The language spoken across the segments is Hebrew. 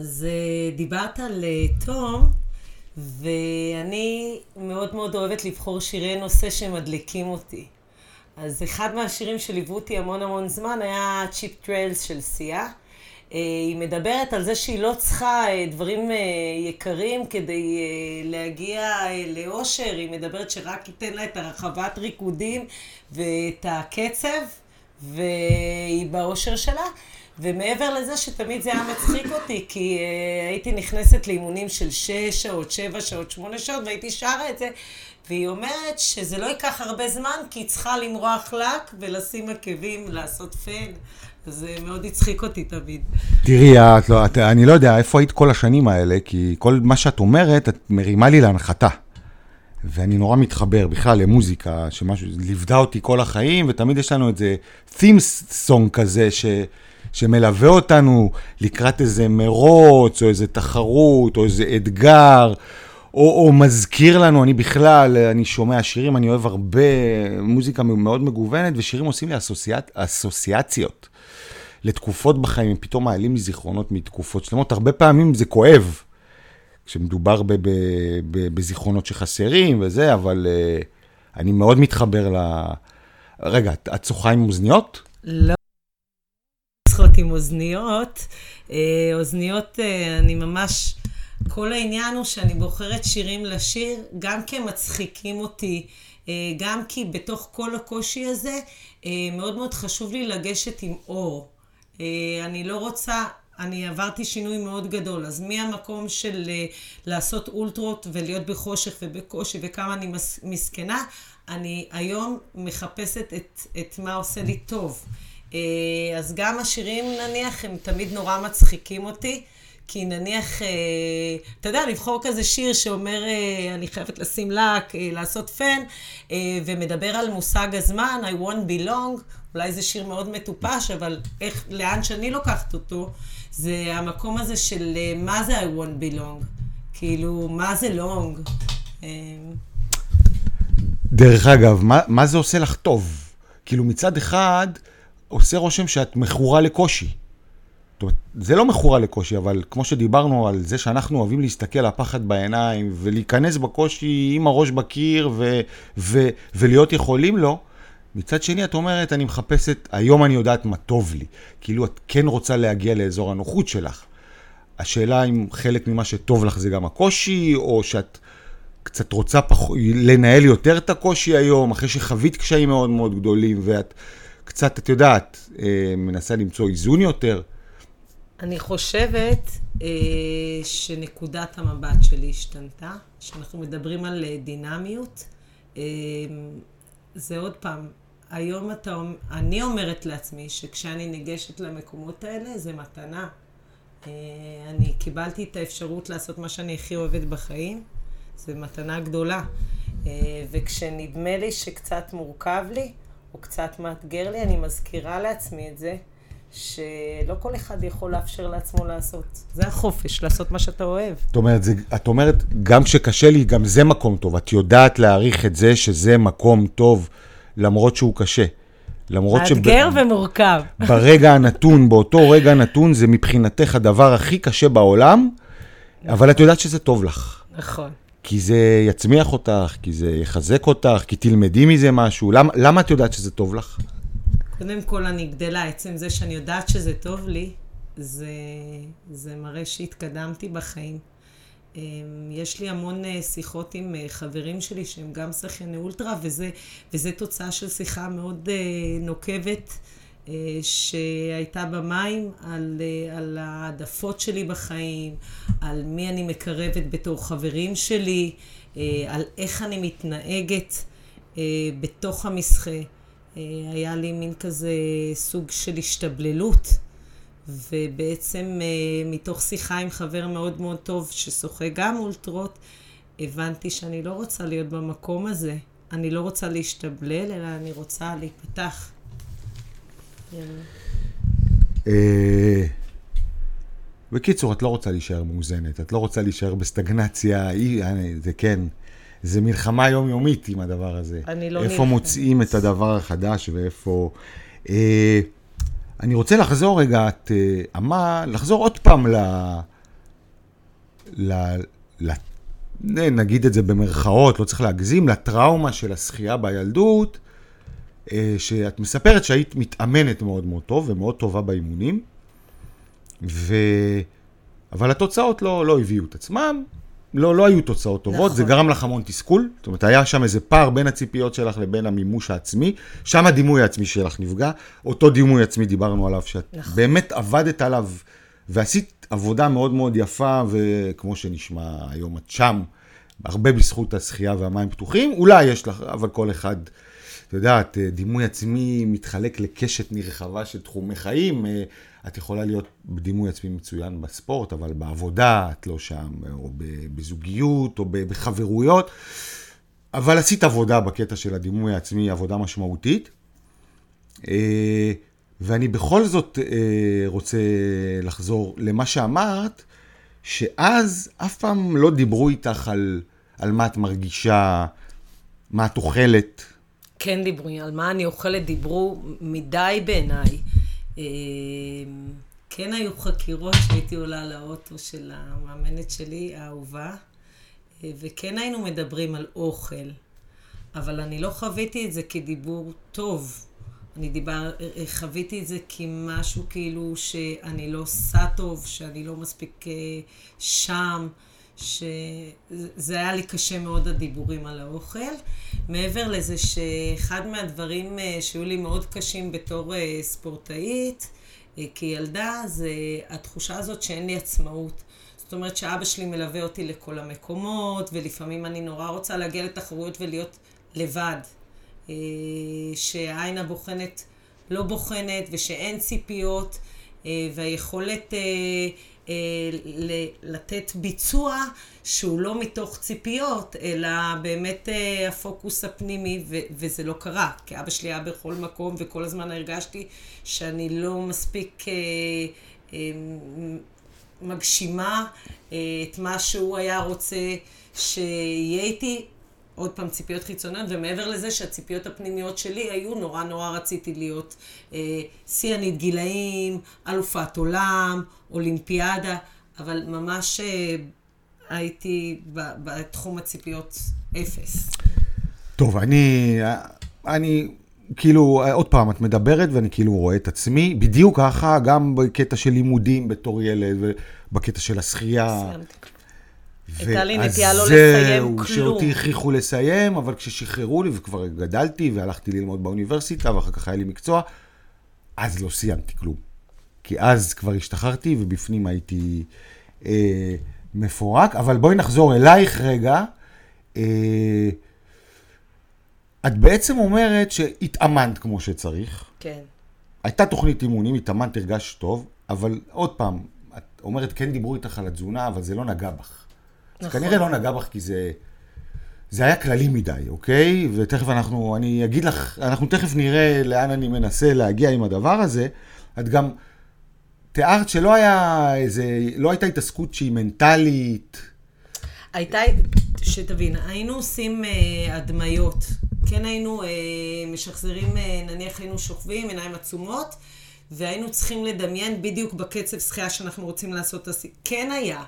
אז אה, דיברת על אה, תום, ואני מאוד מאוד אוהבת לבחור שירי נושא שמדליקים אותי. אז אחד מהשירים שליוו אותי המון המון זמן היה Cheap Thrills של סיאה. אה, היא מדברת על זה שהיא לא צריכה דברים יקרים כדי להגיע לאושר, היא מדברת שרק ייתן לה את הרחבת ריקודים ואת הקצב, והיא באושר שלה. ומעבר לזה שתמיד זה היה מצחיק אותי, כי uh, הייתי נכנסת לאימונים של שש שעות, שבע שעות, שמונה שעות, והייתי שרה את זה, והיא אומרת שזה לא ייקח הרבה זמן, כי היא צריכה למרוח לק ולשים עקבים, לעשות פן. זה מאוד הצחיק אותי תמיד. תראי, את לא, את, אני לא יודע איפה היית כל השנים האלה, כי כל מה שאת אומרת, את מרימה לי להנחתה. ואני נורא מתחבר בכלל למוזיקה, שמשהו, ליוותה אותי כל החיים, ותמיד יש לנו איזה theme song כזה, ש... שמלווה אותנו לקראת איזה מרוץ, או איזה תחרות, או איזה אתגר, או, או מזכיר לנו, אני בכלל, אני שומע שירים, אני אוהב הרבה מוזיקה מאוד מגוונת, ושירים עושים לי אסוציאצ... אסוציאציות לתקופות בחיים, הם פתאום מעלים לי זיכרונות מתקופות שלמות, הרבה פעמים זה כואב, כשמדובר ב- ב- ב- בזיכרונות שחסרים וזה, אבל uh, אני מאוד מתחבר ל... רגע, את שוחה עם אוזניות? לא. אוזניות. אה, אוזניות, אה, אני ממש... כל העניין הוא שאני בוחרת שירים לשיר, גם כי הם מצחיקים אותי, אה, גם כי בתוך כל הקושי הזה, מאוד מאוד חשוב לי לגשת עם אור. אני לא רוצה, אני עברתי שינוי מאוד גדול, אז מהמקום של לעשות אולטרות ולהיות בחושך ובקושי וכמה אני מסכנה, אני היום מחפשת את, את מה עושה לי טוב. אה, אז גם השירים, נניח, הם תמיד נורא מצחיקים אותי. כי נניח, אה, אתה יודע, לבחור כזה שיר שאומר, אה, אני חייבת לשים לק, לעשות פן, ומדבר על מושג הזמן, I won't belong, אולי זה שיר מאוד מטופש, אבל איך, לאן שאני לוקחת אותו, זה המקום הזה של מה זה I won't belong, כאילו, מה זה long. דרך אגב, מה, מה זה עושה לך טוב? כאילו, מצד אחד, עושה רושם שאת מכורה לקושי. זאת אומרת, זה לא מכורה לקושי, אבל כמו שדיברנו על זה שאנחנו אוהבים להסתכל על הפחד בעיניים ולהיכנס בקושי עם הראש בקיר ו- ו- ולהיות יכולים לו, מצד שני את אומרת, אני מחפשת, היום אני יודעת מה טוב לי. כאילו את כן רוצה להגיע לאזור הנוחות שלך. השאלה אם חלק ממה שטוב לך זה גם הקושי, או שאת קצת רוצה פח... לנהל יותר את הקושי היום, אחרי שחווית קשיים מאוד מאוד גדולים, ואת קצת, את יודעת, אה, מנסה למצוא איזון יותר. אני חושבת אה, שנקודת המבט שלי השתנתה, שאנחנו מדברים על אה, דינמיות. זה עוד פעם, היום אתה, אני אומרת לעצמי שכשאני ניגשת למקומות האלה, זה מתנה. אני קיבלתי את האפשרות לעשות מה שאני הכי אוהבת בחיים, זה מתנה גדולה. וכשנדמה לי שקצת מורכב לי, הוא קצת מאתגר לי, אני מזכירה לעצמי את זה, שלא כל אחד יכול לאפשר לעצמו לעשות. זה החופש, לעשות מה שאתה אוהב. זאת אומרת, זה, את אומרת, גם כשקשה לי, גם זה מקום טוב. את יודעת להעריך את זה שזה מקום טוב, למרות שהוא קשה. למרות ש... מאתגר שב... ומורכב. ברגע הנתון, באותו רגע נתון, זה מבחינתך הדבר הכי קשה בעולם, אבל את יודעת שזה טוב לך. נכון. כי זה יצמיח אותך, כי זה יחזק אותך, כי תלמדי מזה משהו. למ, למה את יודעת שזה טוב לך? קודם כל אני גדלה, עצם זה שאני יודעת שזה טוב לי, זה, זה מראה שהתקדמתי בחיים. אמ, יש לי המון אה, שיחות עם אה, חברים שלי שהם גם שחייני אולטרה, וזה, וזה תוצאה של שיחה מאוד אה, נוקבת. אה, שהייתה במים על, אה, על העדפות שלי בחיים, על מי אני מקרבת בתור חברים שלי, אה, על איך אני מתנהגת בתוך המסחה. היה לי מין כזה סוג של השתבללות, ובעצם מתוך שיחה עם חבר מאוד מאוד טוב ששוחה גם אולטרות, הבנתי שאני לא רוצה להיות במקום הזה. אני לא רוצה להשתבלל, אלא אני רוצה להיפתח. אה, בקיצור, את לא רוצה להישאר מאוזנת, את לא רוצה להישאר בסטגנציה, זה כן, זה מלחמה יומיומית עם הדבר הזה. אני לא איפה מוצאים את הדבר החדש ואיפה... אה, אני רוצה לחזור רגע, את אמרת, לחזור עוד פעם ל, ל, נגיד את זה במרכאות, לא צריך להגזים, לטראומה של השחייה בילדות, אה, שאת מספרת שהיית מתאמנת מאוד מאוד טוב ומאוד טובה באימונים, ו... אבל התוצאות לא, לא הביאו את עצמם, לא, לא היו תוצאות טובות, נכון. זה גרם לך המון תסכול, זאת אומרת, היה שם איזה פער בין הציפיות שלך לבין המימוש העצמי, שם הדימוי העצמי שלך נפגע, אותו דימוי עצמי דיברנו עליו, שאת נכון. באמת עבדת עליו, ועשית עבודה מאוד מאוד יפה, וכמו שנשמע היום את שם, הרבה בזכות השחייה והמים פתוחים, אולי יש לך, אבל כל אחד, את יודעת, דימוי עצמי מתחלק לקשת נרחבה של תחומי חיים, את יכולה להיות בדימוי עצמי מצוין בספורט, אבל בעבודה את לא שם, או בזוגיות, או בחברויות. אבל עשית עבודה בקטע של הדימוי העצמי, עבודה משמעותית. אה, ואני בכל זאת אה, רוצה לחזור למה שאמרת, שאז אף פעם לא דיברו איתך על, על מה את מרגישה, מה את אוכלת. כן דיברו, על מה אני אוכלת דיברו מדי בעיניי. אמ, כן היו חקירות שהייתי עולה לאוטו של המאמנת שלי, האהובה, אה, וכן היינו מדברים על אוכל, אבל אני לא חוויתי את זה כדיבור טוב. אני דיבר, אה, חוויתי את זה כמשהו כאילו שאני לא עושה טוב, שאני לא מספיק אה, שם, שזה היה לי קשה מאוד הדיבורים על האוכל. מעבר לזה שאחד מהדברים אה, שהיו לי מאוד קשים בתור אה, ספורטאית, אה, כילדה, זה התחושה הזאת שאין לי עצמאות. זאת אומרת שאבא שלי מלווה אותי לכל המקומות, ולפעמים אני נורא רוצה להגיע לתחרויות ולהיות לבד. שהעין הבוחנת לא בוחנת ושאין ציפיות, והיכולת לתת ביצוע שהוא לא מתוך ציפיות, אלא באמת אה, הפוקוס הפנימי, וזה לא קרה, כי אבא שלי היה בכל מקום, וכל הזמן הרגשתי שאני לא מספיק אה, מגשימה את מה שהוא היה רוצה שיהיה איתי. עוד פעם ציפיות חיצוניות, ומעבר לזה שהציפיות הפנימיות שלי היו, נורא נורא רציתי להיות שיאנית אה, גילאים, אלופת עולם, אולימפיאדה, אבל ממש אה, הייתי בתחום הציפיות אפס. טוב, אני, אני, כאילו, עוד פעם, את מדברת ואני כאילו רואה את עצמי, בדיוק ככה, גם בקטע של לימודים בתור ילד, ובקטע של השחייה. סיימתי. הייתה לי נטייה לא לסיים כלום. וזהו, שאותי הכריחו לסיים, אבל כששחררו לי וכבר גדלתי והלכתי ללמוד באוניברסיטה ואחר כך היה לי מקצוע, אז לא סיימתי כלום. כי אז כבר השתחררתי ובפנים הייתי אה, מפורק. אבל בואי נחזור אלייך רגע. אה, את בעצם אומרת שהתאמנת כמו שצריך. כן. הייתה תוכנית אימונים, התאמנת, הרגשת טוב, אבל עוד פעם, את אומרת, כן דיברו איתך על התזונה, אבל זה לא נגע בך. נכון. כנראה לא נגע בך כי זה... זה היה כללי מדי, אוקיי? ותכף אנחנו, אני אגיד לך, אנחנו תכף נראה לאן אני מנסה להגיע עם הדבר הזה. את גם תיארת שלא היה איזה, לא הייתה התעסקות שהיא מנטלית. הייתה, שתבין, היינו עושים אה, הדמיות. כן היינו אה, משחזרים, אה, נניח היינו שוכבים, עיניים עצומות, והיינו צריכים לדמיין בדיוק בקצב שחייה שאנחנו רוצים לעשות. כן היה.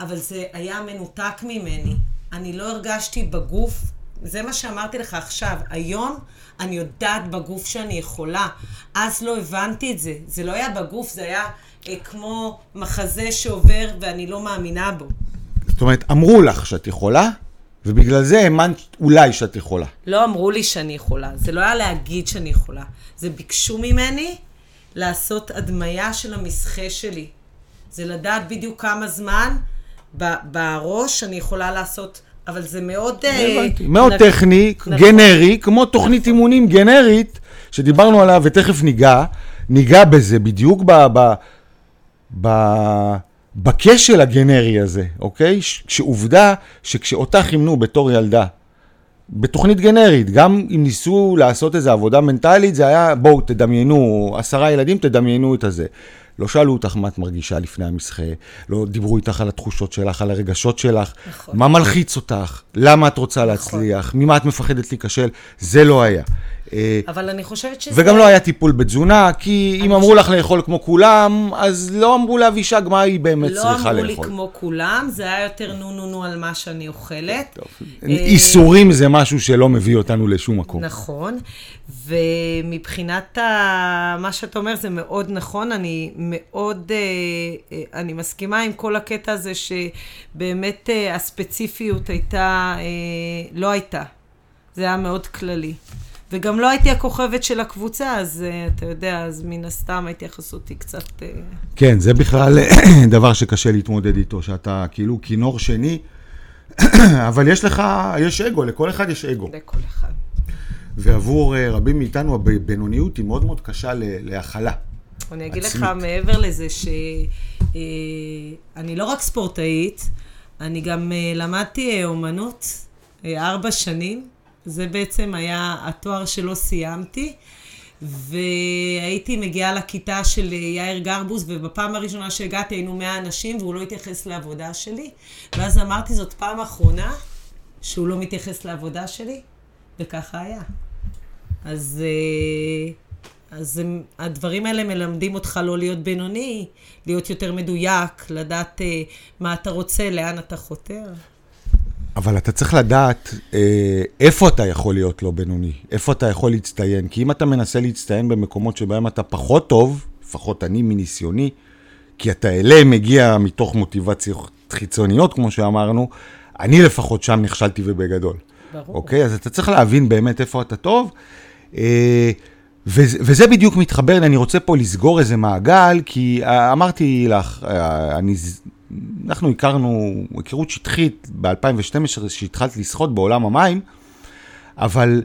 אבל זה היה מנותק ממני. אני לא הרגשתי בגוף, זה מה שאמרתי לך עכשיו. היום אני יודעת בגוף שאני יכולה. אז לא הבנתי את זה. זה לא היה בגוף, זה היה אה, כמו מחזה שעובר ואני לא מאמינה בו. זאת אומרת, אמרו לך שאת יכולה, ובגלל זה האמנת אולי שאת יכולה. לא אמרו לי שאני יכולה. זה לא היה להגיד שאני יכולה. זה ביקשו ממני לעשות הדמיה של המסחה שלי. זה לדעת בדיוק כמה זמן בראש אני יכולה לעשות, אבל זה מאוד... אה, מאוד טכני, נכון. גנרי, כמו תוכנית אימונים גנרית, שדיברנו עליה ותכף ניגע, ניגע בזה בדיוק ב... בכשל הגנרי הזה, אוקיי? שעובדה שכשאותך אימנו בתור ילדה, בתוכנית גנרית, גם אם ניסו לעשות איזו עבודה מנטלית, זה היה, בואו תדמיינו, עשרה ילדים, תדמיינו את הזה. לא שאלו אותך מה את מרגישה לפני המסחה, לא דיברו איתך על התחושות שלך, על הרגשות שלך, נכון. מה מלחיץ אותך, למה את רוצה נכון. להצליח, ממה את מפחדת להיכשל, זה לא היה. אה, אבל אני חושבת שזה... וגם לא היה טיפול בתזונה, כי אם אמרו לך לאכול כמו כולם, אז לא אמרו לאבישג מה היא באמת לא צריכה אמרו לי לאכול. כמו כולם, זה היה יותר נו נו נו על מה שאני אוכלת. אה, איסורים זה משהו שלא מביא אותנו לשום מקום. נכון, ומבחינת. מה שאתה אומר זה מאוד נכון, אני מאוד, אה, אני מסכימה עם כל הקטע הזה שבאמת הספציפיות הייתה, לא הייתה, זה היה מאוד כללי. וגם לא הייתי הכוכבת של הקבוצה, אז אה, אתה יודע, אז מן הסתם ההתייחסות היא קצת... אה, כן, זה בכלל דבר שקשה להתמודד איתו, שאתה כאילו כינור שני, אבל יש לך, יש אגו, לכל אחד יש אגו. לכל אחד. ועבור אה, רבים מאיתנו הבינוניות היא מאוד מאוד קשה להכלה. אני אגיד לך עצמית. מעבר לזה שאני לא רק ספורטאית, אני גם למדתי אומנות ארבע שנים. זה בעצם היה התואר שלא סיימתי. והייתי מגיעה לכיתה של יאיר גרבוז, ובפעם הראשונה שהגעתי היינו 100 אנשים, והוא לא התייחס לעבודה שלי. ואז אמרתי, זאת פעם אחרונה שהוא לא מתייחס לעבודה שלי, וככה היה. אז, אה, אז הם, הדברים האלה מלמדים אותך לא להיות בינוני, להיות יותר מדויק, לדעת אה, מה אתה רוצה, לאן אתה חותר. אבל אתה צריך לדעת אה, איפה אתה יכול להיות לא בינוני, איפה אתה יכול להצטיין. כי אם אתה מנסה להצטיין במקומות שבהם אתה פחות טוב, לפחות אני מניסיוני, כי אתה אלה מגיע מתוך מוטיבציות חיצוניות, כמו שאמרנו, אני לפחות שם נכשלתי ובגדול. ברור. אוקיי? אז אתה צריך להבין באמת איפה אתה טוב. אה, וזה, וזה בדיוק מתחבר, אני רוצה פה לסגור איזה מעגל, כי אה, אמרתי לך, אה, אני, אנחנו הכרנו היכרות שטחית ב-2012, שהתחלת לשחות בעולם המים, אבל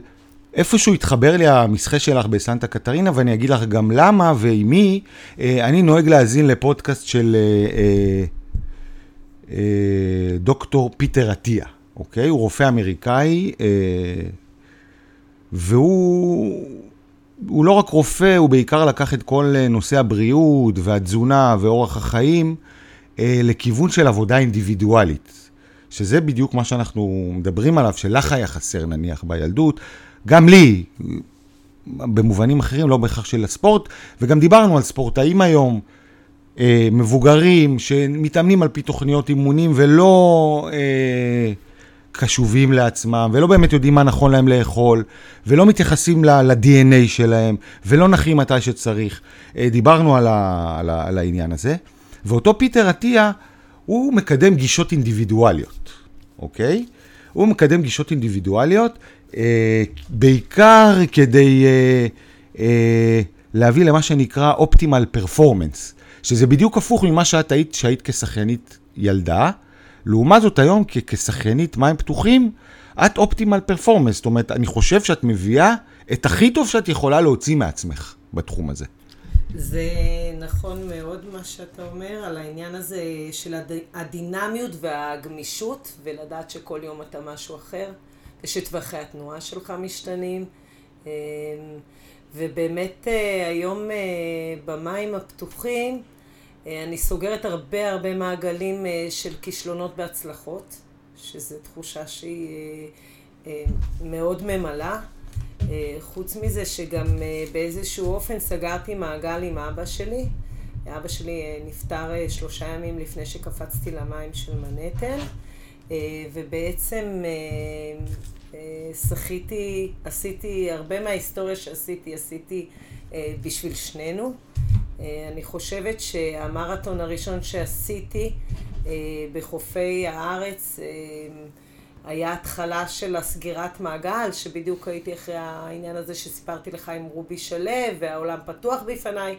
איפשהו התחבר לי המסחה שלך בסנטה קטרינה, ואני אגיד לך גם למה ועם מי. אה, אני נוהג להאזין לפודקאסט של אה, אה, דוקטור פיטר עטיה, אוקיי? הוא רופא אמריקאי, והוא הוא לא רק רופא, הוא בעיקר לקח את כל נושא הבריאות והתזונה ואורח החיים לכיוון של עבודה אינדיבידואלית. שזה בדיוק מה שאנחנו מדברים עליו, שלך היה חסר נניח בילדות, גם לי, במובנים אחרים, לא בהכרח של הספורט, וגם דיברנו על ספורטאים היום, אה, מבוגרים, שמתאמנים על פי תוכניות אימונים ולא אה, קשובים לעצמם, ולא באמת יודעים מה נכון להם לאכול, ולא מתייחסים ל-DNA שלהם, ולא נחים מתי שצריך. אה, דיברנו על, ה- על, ה- על העניין הזה, ואותו פיטר עטיה, הוא מקדם גישות אינדיבידואליות, אוקיי? הוא מקדם גישות אינדיבידואליות, אה, בעיקר כדי אה, אה, להביא למה שנקרא אופטימל פרפורמנס, שזה בדיוק הפוך ממה שאת היית שהיית כשחיינית ילדה. לעומת זאת היום כשחיינית מים פתוחים, את אופטימל פרפורמנס, זאת אומרת, אני חושב שאת מביאה את הכי טוב שאת יכולה להוציא מעצמך בתחום הזה. זה נכון מאוד מה שאתה אומר על העניין הזה של הד... הדינמיות והגמישות, ולדעת שכל יום אתה משהו אחר, ושטווחי התנועה שלך משתנים. אמ, ובאמת אה, היום אה, במים הפתוחים אה, אני סוגרת הרבה הרבה מעגלים של כישלונות בהצלחות, שזו תחושה שהיא מאוד ממלאה. אה, חוץ מזה שגם אה, באיזשהו אופן סגרתי מעגל עם אבא שלי. אבא שלי אה, נפטר שלושה ימים לפני שקפצתי למים של מנהטן, ובעצם שחיתי, עשיתי, הרבה מההיסטוריה שעשיתי, עשיתי בשביל שנינו. אני חושבת שהמרתון הראשון שעשיתי בחופי הארץ היה התחלה של הסגירת מעגל, שבדיוק הייתי אחרי העניין הזה שסיפרתי לך עם רובי שלו, והעולם פתוח בפניי.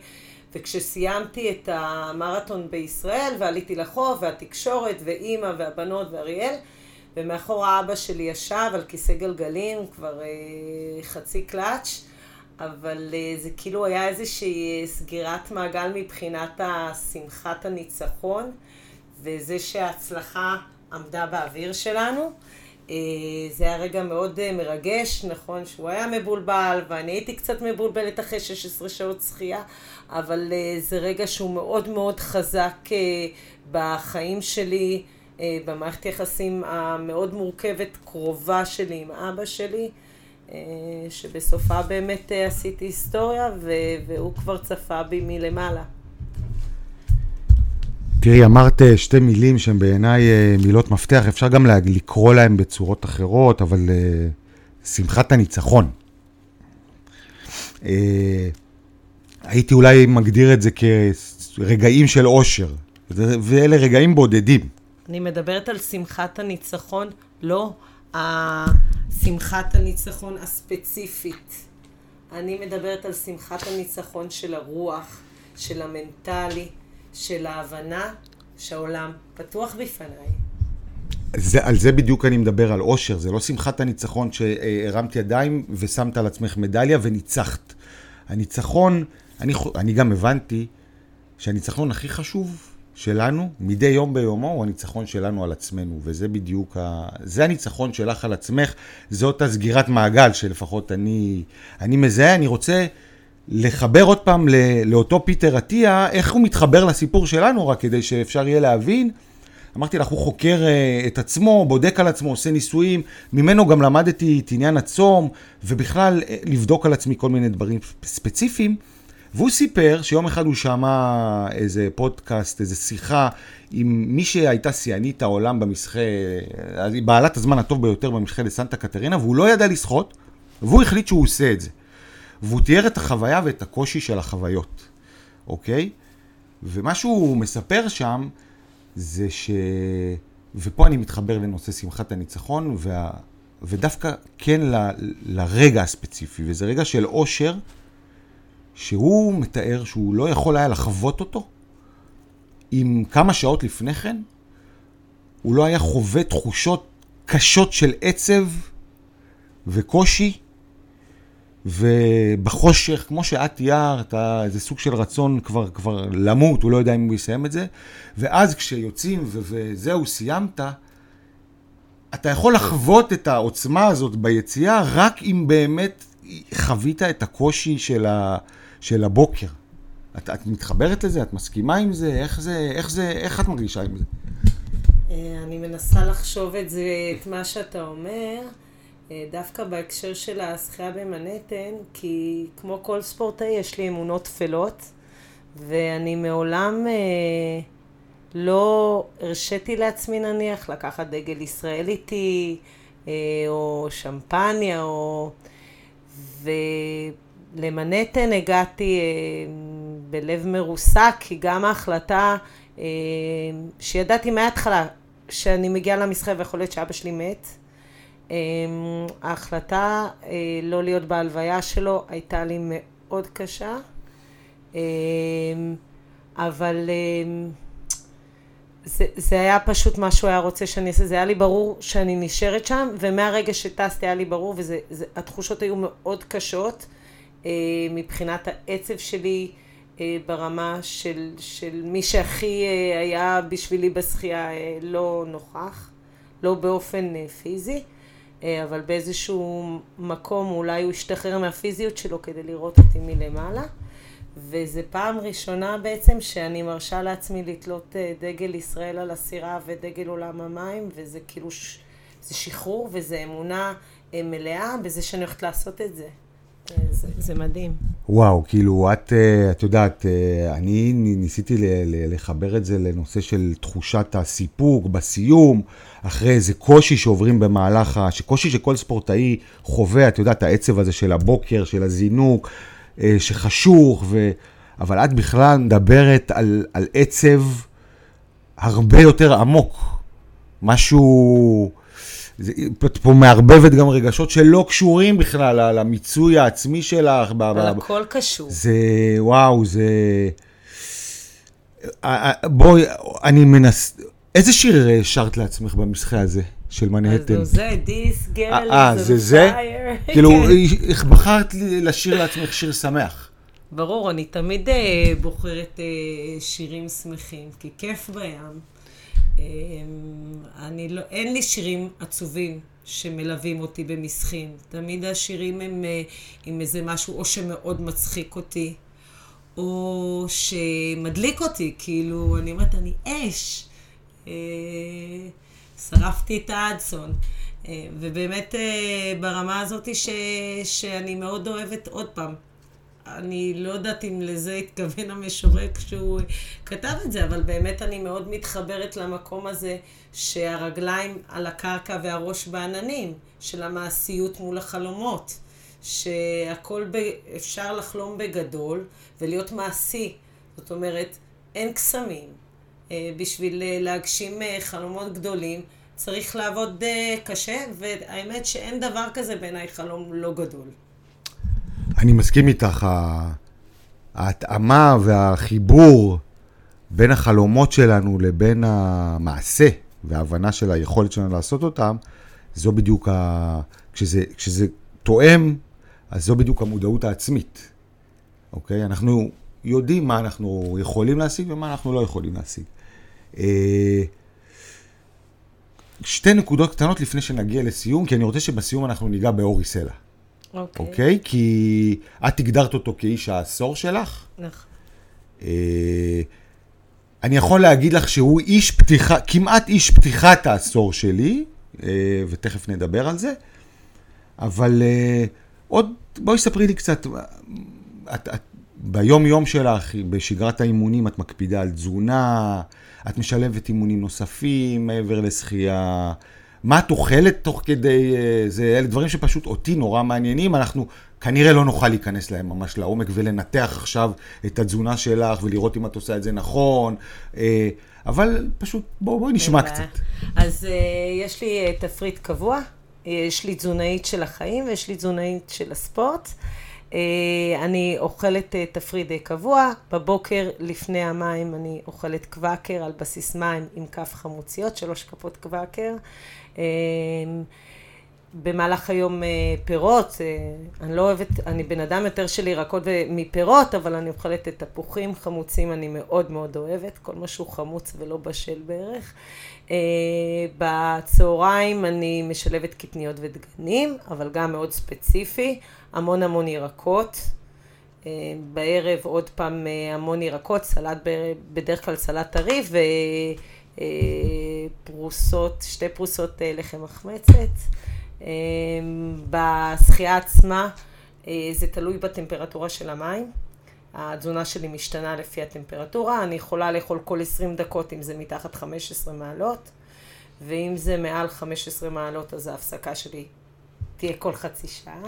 וכשסיימתי את המרתון בישראל, ועליתי לחוף, והתקשורת, ואימא, והבנות, ואריאל, ומאחור האבא שלי ישב על כיסא גלגלים, כבר אה, חצי קלאץ', אבל אה, זה כאילו היה איזושהי סגירת מעגל מבחינת שמחת הניצחון, וזה שההצלחה עמדה באוויר שלנו. אה, זה היה רגע מאוד אה, מרגש, נכון שהוא היה מבולבל, ואני הייתי קצת מבולבלת אחרי 16 שעות שחייה, אבל אה, זה רגע שהוא מאוד מאוד חזק בחיים שלי, במערכת יחסים המאוד מורכבת, קרובה שלי עם אבא שלי. שבסופה באמת עשיתי היסטוריה, והוא כבר צפה בי מלמעלה. תראי, אמרת שתי מילים שהן בעיניי מילות מפתח, אפשר גם לקרוא להן בצורות אחרות, אבל שמחת הניצחון. הייתי אולי מגדיר את זה כרגעים של אושר, ואלה רגעים בודדים. אני מדברת על שמחת הניצחון, לא שמחת הניצחון הספציפית. אני מדברת על שמחת הניצחון של הרוח, של המנטלי, של ההבנה שהעולם פתוח בפניי. זה, על זה בדיוק אני מדבר, על אושר, זה לא שמחת הניצחון שהרמת ידיים ושמת על עצמך מדליה וניצחת. הניצחון, אני, אני גם הבנתי שהניצחון הכי חשוב שלנו, מדי יום ביומו, הוא הניצחון שלנו על עצמנו, וזה בדיוק, ה... זה הניצחון שלך על עצמך, זאת הסגירת מעגל שלפחות אני, אני מזהה, אני רוצה לחבר עוד פעם. לאותו פיטר עטיה, איך הוא מתחבר לסיפור שלנו, רק כדי שאפשר יהיה להבין. אמרתי לך, הוא חוקר uh, את עצמו, בודק על עצמו, עושה ניסויים, ממנו גם למדתי את עניין הצום, ובכלל uh, לבדוק על עצמי כל מיני דברים ספציפיים. והוא סיפר שיום אחד הוא שמע איזה פודקאסט, איזה שיחה עם מי שהייתה שיאנית העולם במשחה, בעלת הזמן הטוב ביותר במשחה לסנטה קטרינה, והוא לא ידע לשחות, והוא החליט שהוא עושה את זה. והוא תיאר את החוויה ואת הקושי של החוויות, אוקיי? ומה שהוא מספר שם זה ש... ופה אני מתחבר לנושא שמחת הניצחון, וה... ודווקא כן ל... לרגע הספציפי, וזה רגע של אושר. שהוא מתאר שהוא לא יכול היה לחוות אותו, אם כמה שעות לפני כן הוא לא היה חווה תחושות קשות של עצב וקושי, ובחושך, כמו שאת תיארת, איזה סוג של רצון כבר, כבר למות, הוא לא יודע אם הוא יסיים את זה, ואז כשיוצאים וזהו, סיימת, אתה יכול לחוות את העוצמה הזאת ביציאה רק אם באמת חווית את הקושי של, ה, של הבוקר. את, את מתחברת לזה? את מסכימה עם זה? איך זה, איך זה, איך את מרגישה עם זה? אה, אני מנסה לחשוב את זה, את מה שאתה אומר, דווקא בהקשר של השחייה במנהטן, כי כמו כל ספורטאי יש לי אמונות טפלות, ואני מעולם אה, לא הרשיתי לעצמי נניח לקחת דגל ישראל איתי, אה, או שמפניה, או... ו... למנהטן הגעתי אה, בלב מרוסק, כי גם ההחלטה אה, שידעתי מההתחלה שאני מגיעה למשחק ויכול להיות שאבא שלי מת, אה, ההחלטה אה, לא להיות בהלוויה שלו הייתה לי מאוד קשה, אה, אבל אה, זה, זה היה פשוט מה שהוא היה רוצה שאני אעשה, זה היה לי ברור שאני נשארת שם, ומהרגע שטסתי היה לי ברור, והתחושות היו מאוד קשות. מבחינת העצב שלי אה, ברמה של, של מי שהכי אה, היה בשבילי בשחייה לא נוכח, לא באופן פיזי, אבל באיזשהו מקום אולי הוא השתחרר מהפיזיות שלו כדי לראות אותי מלמעלה. וזה פעם ראשונה בעצם שאני מרשה לעצמי לתלות דגל ישראל על הסירה ודגל עולם המים, וזה כאילו, זה שחרור וזה אמונה מלאה בזה שאני הולכת לעשות את זה. זה, מדהים. וואו, כאילו, את, אה, את יודעת, אה, אני ניסיתי לחבר את זה לנושא של תחושת הסיפוק בסיום, אחרי איזה קושי שעוברים במהלך, קושי שכל ספורטאי חווה, את יודעת, העצב הזה של הבוקר, של הזינוק, אה, שחשוך, ו... אבל את בכלל מדברת על, על עצב הרבה יותר עמוק. משהו... את פה מערבבת גם רגשות שלא קשורים בכלל למיצוי העצמי שלך. אבל הכל קשור. זה, וואו, זה... בואי, אני מנס... איזה שיר שרת לעצמך במשחה הזה? של מנהטן. אז זה, This girl is on זה? כאילו, איך בחרת לשיר לעצמך שיר שמח? ברור, אני תמיד בוחרת שירים שמחים, כי כיף בים. אמ, אני לא, אין לי שירים עצובים שמלווים אותי במסחין. תמיד השירים הם אה, עם איזה משהו או שמאוד מצחיק אותי, או שמדליק אותי, כאילו, אני אומרת, אני אש. אה, שרפתי את האדסון. אה, ובאמת ברמה הזאת ש, שאני מאוד אוהבת, עוד פעם, אני לא יודעת אם לזה התכוון המשורר כשהוא כתב את זה, אבל באמת אני מאוד מתחברת למקום הזה שהרגליים על הקרקע והראש בעננים, של המעשיות מול החלומות. שהכל ב... אפשר לחלום בגדול ולהיות מעשי. זאת אומרת, אין קסמים. אה, בשביל אה, להגשים אה, חלומות גדולים צריך לעבוד קשה, והאמת שאין דבר כזה בעיניי חלום לא גדול. אני מסכים איתך, ההתאמה והחיבור בין החלומות שלנו לבין המעשה וההבנה של היכולת שלנו לעשות אותם, זו בדיוק ה... כשזה, כשזה תואם, אז זו בדיוק המודעות העצמית, אוקיי? אנחנו יודעים מה אנחנו יכולים להשיג ומה אנחנו לא יכולים להשיג. אה, שתי נקודות קטנות לפני שנגיע לסיום, כי אני רוצה שבסיום אנחנו ניגע באורי סלע. אוקיי. אוקיי? כי את הגדרת אותו כאיש העשור שלך. נכון. אה, אני יכול להגיד לך שהוא איש פתיחה, כמעט איש פתיחת העשור שלי, אה, ותכף נדבר על זה, אבל עוד, בואי ספרי לי קצת, את, את ביום-יום שלך, בשגרת האימונים, את מקפידה על תזונה, את משלבת אימונים נוספים מעבר לשחייה. מה את אוכלת תוך כדי אה, זה? אלה דברים שפשוט אותי נורא מעניינים. אנחנו כנראה לא נוכל להיכנס להם ממש לעומק ולנתח עכשיו את התזונה שלך ולראות אם את עושה את זה נכון. אה, אבל פשוט בואי בוא נשמע קצת. אז uh, יש לי תפריט קבוע, יש לי תזונאית של החיים ויש לי תזונאית של הספורט. אה, אני אוכלת אה, תפריט די קבוע, בבוקר לפני המים אני אוכלת קוואקר על בסיס מים עם כף חמוציות, שלוש כפות קוואקר. אה, במהלך היום פירות, אני לא אוהבת, אני בן אדם יותר של ירקות מפירות, אבל אני אוכלת את תפוחים חמוצים, אני מאוד מאוד אוהבת, כל מה שהוא חמוץ ולא בשל בערך. בצהריים אני משלבת קטניות ודגנים, אבל גם מאוד ספציפי. המון המון ירקות. אה, בערב עוד פעם אה, המון ירקות, סלט, בדרך כלל סלט טרי ופרוסות, אה, שתי פרוסות לחם מחמצת. בשחייה עצמה זה תלוי בטמפרטורה של המים. התזונה שלי משתנה לפי הטמפרטורה, אני יכולה לאכול כל 20 דקות אם זה מתחת 15 מעלות, ואם זה מעל 15 מעלות אז ההפסקה שלי תהיה כל חצי שעה.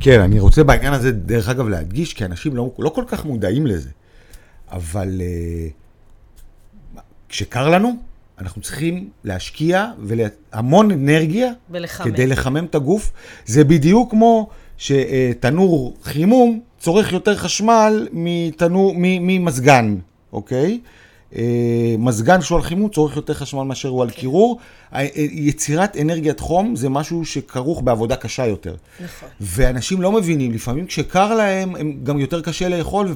כן, אני רוצה בעניין הזה, דרך אגב, להדגיש, כי אנשים לא, לא כל כך מודעים לזה, אבל uh, כשקר לנו, אנחנו צריכים להשקיע המון אנרגיה ולחמם. כדי לחמם את הגוף. זה בדיוק כמו שתנור חימום צורך יותר חשמל מתנור, ממזגן, אוקיי? אה, מזגן שהוא על חימום צורך יותר חשמל מאשר הוא על קירור. אה, יצירת אנרגיית חום זה משהו שכרוך בעבודה קשה יותר. נכון. ואנשים לא מבינים, לפעמים כשקר להם, הם גם יותר קשה לאכול,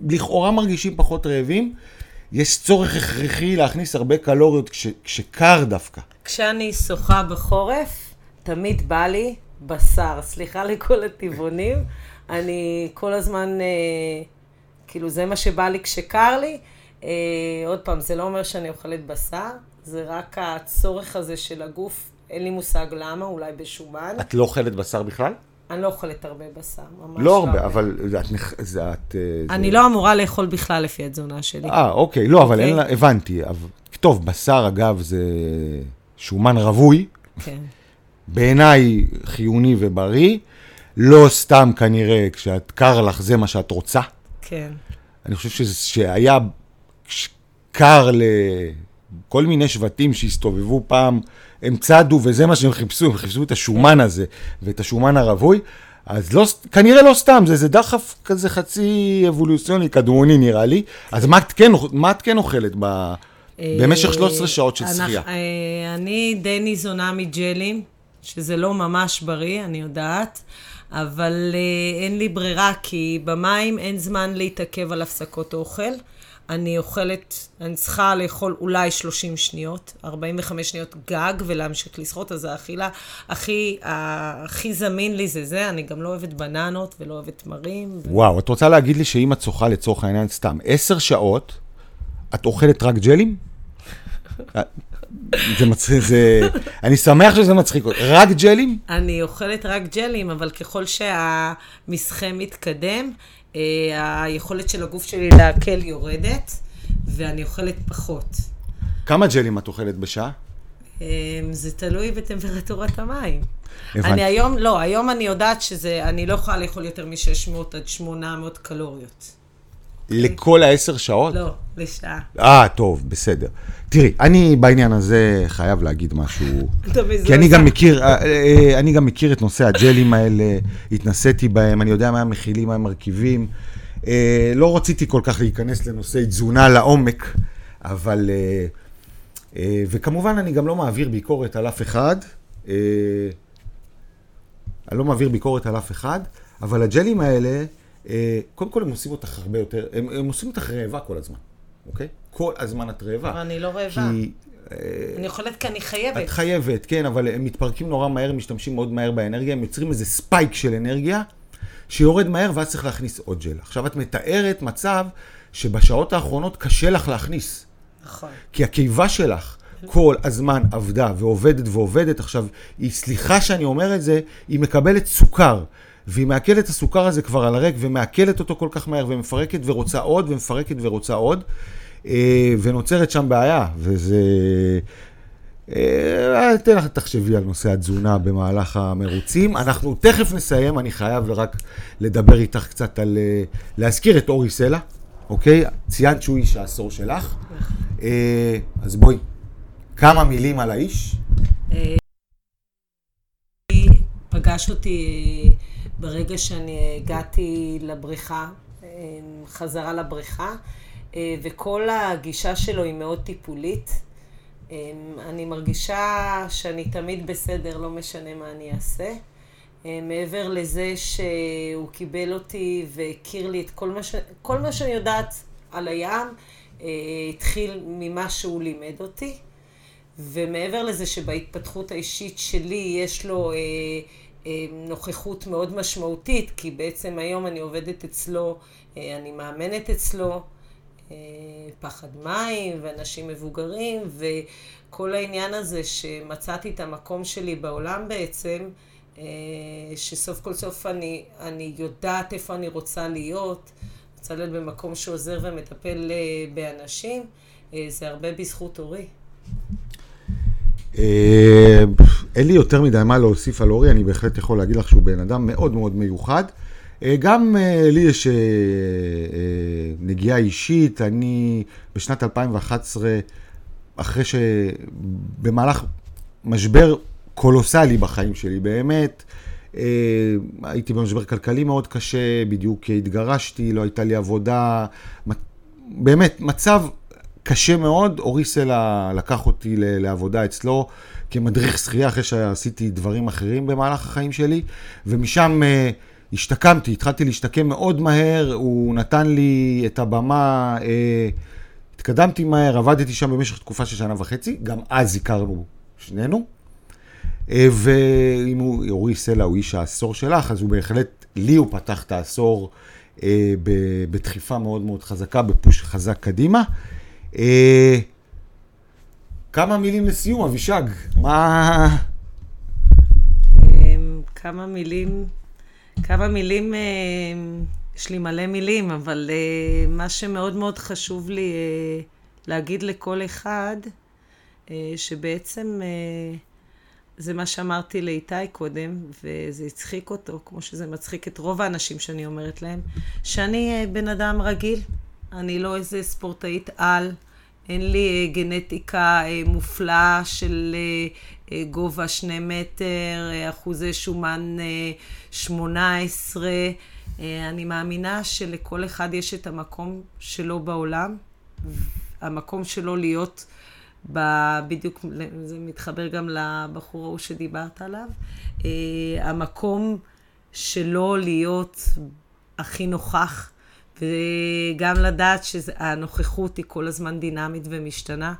ולכאורה מרגישים פחות רעבים. יש צורך הכרחי להכניס הרבה קלוריות כש, כשקר דווקא. כשאני שוחה בחורף, תמיד בא לי בשר. סליחה לכל הטבעונים, אני כל הזמן, אה, כאילו זה מה שבא לי כשקר לי. אה, עוד פעם, זה לא אומר שאני אוכלת בשר, זה רק הצורך הזה של הגוף, אין לי מושג למה, אולי בשומן. את לא אוכלת בשר בכלל? אני לא אוכלת הרבה בשר, ממש לא, לא הרבה, אבל את... זה, את אה, אני זה... לא אמורה לאכול בכלל לפי התזונה שלי. אה, אוקיי, לא, אבל אין אוקיי? לה, הבנתי. אבל, טוב, בשר, אגב, זה שומן רווי. כן. בעיניי חיוני ובריא. לא סתם כנראה, כשאת קר לך, זה מה שאת רוצה. כן. אני חושב שזה, שהיה קר לכל מיני שבטים שהסתובבו פעם, הם צדו וזה מה שהם חיפשו, הם חיפשו את השומן הזה ואת השומן הרווי. אז לא, כנראה לא סתם, זה, זה דחף כזה חצי אבולוציוני, קדמוני נראה לי. אז מה את כן, מה את כן אוכלת ב, במשך 13 שעות של שחייה? אה, אני די ניזונה מג'לים, שזה לא ממש בריא, אני יודעת. אבל אה, אין לי ברירה, כי במים אין זמן להתעכב על הפסקות אוכל. אני אוכלת, אני צריכה לאכול אולי 30 שניות, 45 שניות גג, ולהמשיך לשחות, אז האכילה הכי, הכי זמין לי זה זה, אני גם לא אוהבת בננות ולא אוהבת תמרים. וואו, את רוצה להגיד לי שאם את שוחה לצורך העניין סתם 10 שעות, את אוכלת רק ג'לים? זה מצחיק, זה... אני שמח שזה מצחיק אותי. רק ג'לים? אני אוכלת רק ג'לים, אבל ככל שהמסחה מתקדם, היכולת של הגוף שלי לעכל יורדת, ואני אוכלת פחות. כמה ג'לים את אוכלת בשעה? אה, זה תלוי בטמפרטורת המים. הבנתי. אני היום, לא, היום אני יודעת שזה, אני לא יכולה לאכול יותר מ-600 עד 800 קלוריות. לכל העשר שעות? לא, לשעה. אה, טוב, בסדר. תראי, אני בעניין הזה חייב להגיד משהו. כי אני גם מכיר, אה, אה, אני גם מכיר את נושא הג'לים האלה, התנסיתי בהם, אני יודע מה הם מכילים, מה הם מרכיבים. אה, לא רציתי כל כך להיכנס לנושאי תזונה לעומק, אבל... וכמובן, אני גם לא מעביר ביקורת על אף אחד. אני לא מעביר ביקורת על אף אחד, אבל הג'לים האלה, קודם כל הם עושים אותך הרבה יותר, הם, הם עושים אותך רעבה כל הזמן, אוקיי? כל הזמן את רעבה. אבל אני לא רעבה. כי אני אוכלת כי אני חייבת. את חייבת, כן, אבל הם מתפרקים נורא מהר, הם משתמשים מאוד מהר באנרגיה, הם יוצרים איזה ספייק של אנרגיה, שיורד מהר ואז צריך להכניס עוד ג'ל. עכשיו את מתארת מצב שבשעות האחרונות קשה לך להכניס. נכון. כי הקיבה שלך כל הזמן עבדה ועובדת ועובדת. עכשיו, היא, סליחה שאני אומר את זה, היא מקבלת סוכר. והיא מעכלת את הסוכר הזה כבר על הריק, ומעכלת אותו כל כך מהר, ומפרקת ורוצה עוד, ומפרקת ורוצה עוד, אה, ונוצרת שם בעיה, וזה... אה, אתן לך, תחשבי על נושא התזונה במהלך המרוצים. אנחנו תכף נסיים, אני חייב רק לדבר איתך קצת על... אה, להזכיר את אורי סלע, אוקיי? ציינת שהוא איש העשור שלך. אז בואי, כמה מילים על האיש. פגש אותי ברגע שאני הגעתי לבריכה, אה, חזרה לבריכה, אה, וכל הגישה שלו היא מאוד טיפולית. אני מרגישה שאני תמיד בסדר, לא משנה מה אני אעשה. מעבר לזה שהוא קיבל אותי והכיר לי את כל מה, ש... כל מה שאני יודעת על הים, התחיל ממה שהוא לימד אותי. ומעבר לזה שבהתפתחות האישית שלי יש לו אה, אה, נוכחות מאוד משמעותית, כי בעצם היום אני עובדת אצלו, אה, אני מאמנת אצלו, אה, פחד מים ואנשים מבוגרים, וכל העניין הזה שמצאתי את המקום שלי בעולם בעצם, אה, שסוף כל סוף אני, אני יודעת איפה אני רוצה להיות, רוצה להיות במקום שעוזר ומטפל אה, באנשים, אה, זה הרבה בזכות אורי. אה, אין לי יותר מדי מה להוסיף על אורי, אני בהחלט יכול להגיד לך שהוא בן אדם מאוד מאוד מיוחד. אה, גם אה, לי יש נגיעה אישית, אני בשנת 2011, אחרי שבמהלך משבר קולוסלי בחיים שלי, באמת, הייתי במשבר כלכלי מאוד קשה, בדיוק התגרשתי, לא הייתה לי עבודה, באמת, מצב קשה מאוד, אורי סלע לקח אותי לעבודה אצלו כמדריך שחייה אחרי שעשיתי דברים אחרים במהלך החיים שלי, ומשם uh, השתקמתי, התחלתי להשתקם מאוד מהר, הוא נתן לי את הבמה, uh, התקדמתי מהר, עבדתי שם במשך תקופה של שנה וחצי, גם אז הכרנו שנינו. Uh, ואם הוא, אורי סלע הוא איש העשור שלך, אז הוא בהחלט, לי הוא פתח את העשור uh, בדחיפה מאוד מאוד חזקה, בפוש חזק קדימה. אה, כמה מילים לסיום, אבישג. מה... אמ, כמה מילים, כמה מילים, אמ, יש לי מלא מילים, אבל אה, מה שמאוד מאוד חשוב לי אה, להגיד לכל אחד, שבעצם זה מה שאמרתי לאיתי קודם, וזה הצחיק אותו, כמו שזה מצחיק את רוב האנשים שאני אומרת להם, שאני בן אדם רגיל. אני לא איזה ספורטאית על, אין לי אה, גנטיקה אה, מופלאה של אה, גובה שני מטר, אחוזי שומן 18. אני מאמינה שלכל אחד יש את המקום שלו בעולם, המקום שלו להיות ב... בדיוק, זה מתחבר גם לבחור ההוא שדיברת עליו, המקום שלו להיות הכי נוכח. וגם לדעת שהנוכחות היא כל הזמן דינמית ומשתנה.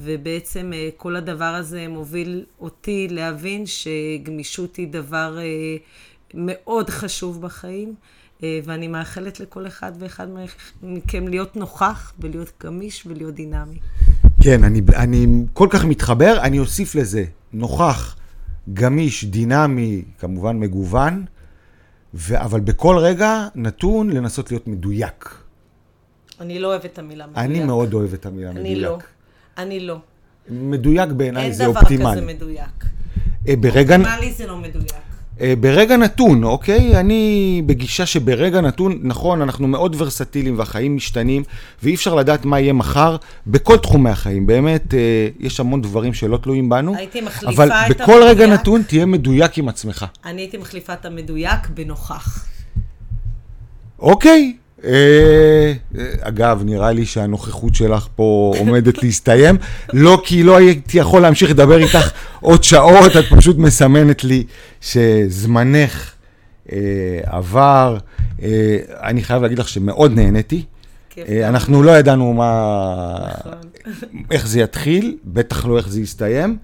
ובעצם אה, כל הדבר הזה מוביל אותי להבין שגמישות היא דבר אה, מאוד חשוב בחיים, אה, ואני מאחלת לכל אחד ואחד מכם להיות נוכח ולהיות גמיש ולהיות דינמי. כן, אני, אני כל כך מתחבר, אני אוסיף לזה נוכח, גמיש, דינמי, כמובן מגוון, ו, אבל בכל רגע נתון לנסות להיות מדויק. אני לא אוהבת את המילה מדויק. אני מאוד אוהב את המילה אני מדויק. לא. אני לא. מדויק בעיניי אין זה דבר אופטימלי. כזה מדויק. אה, ברגע, אופטימלי זה לא מדויק. אה, ברגע נתון, אוקיי? אני בגישה שברגע נתון, נכון, אנחנו מאוד ורסטיליים והחיים משתנים, ואי אפשר לדעת מה יהיה מחר בכל תחומי החיים. באמת, אה, יש המון דברים שלא תלויים בנו, הייתי מחליפה אבל את בכל רגע המדויק. נתון תהיה מדויק עם עצמך. אני הייתי מחליפה את המדויק בנוכח. אוקיי. אה, אה, אגב, נראה לי שהנוכחות שלך פה עומדת להסתיים. לא כי לא הייתי יכול להמשיך לדבר איתך עוד שעות, את פשוט מסמנת לי שזמנך אה, עבר. אה, אני חייב להגיד לך שמאוד נהניתי. אה. אנחנו לא ידענו מה... נכון. איך זה יתחיל, בטח לא איך זה יסתיים.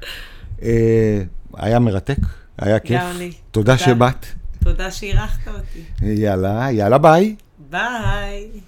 היה מרתק, היה כיף. גם לי. תודה. שבאת. תודה שאירחת אותי. יאללה, יאללה ביי. ביי.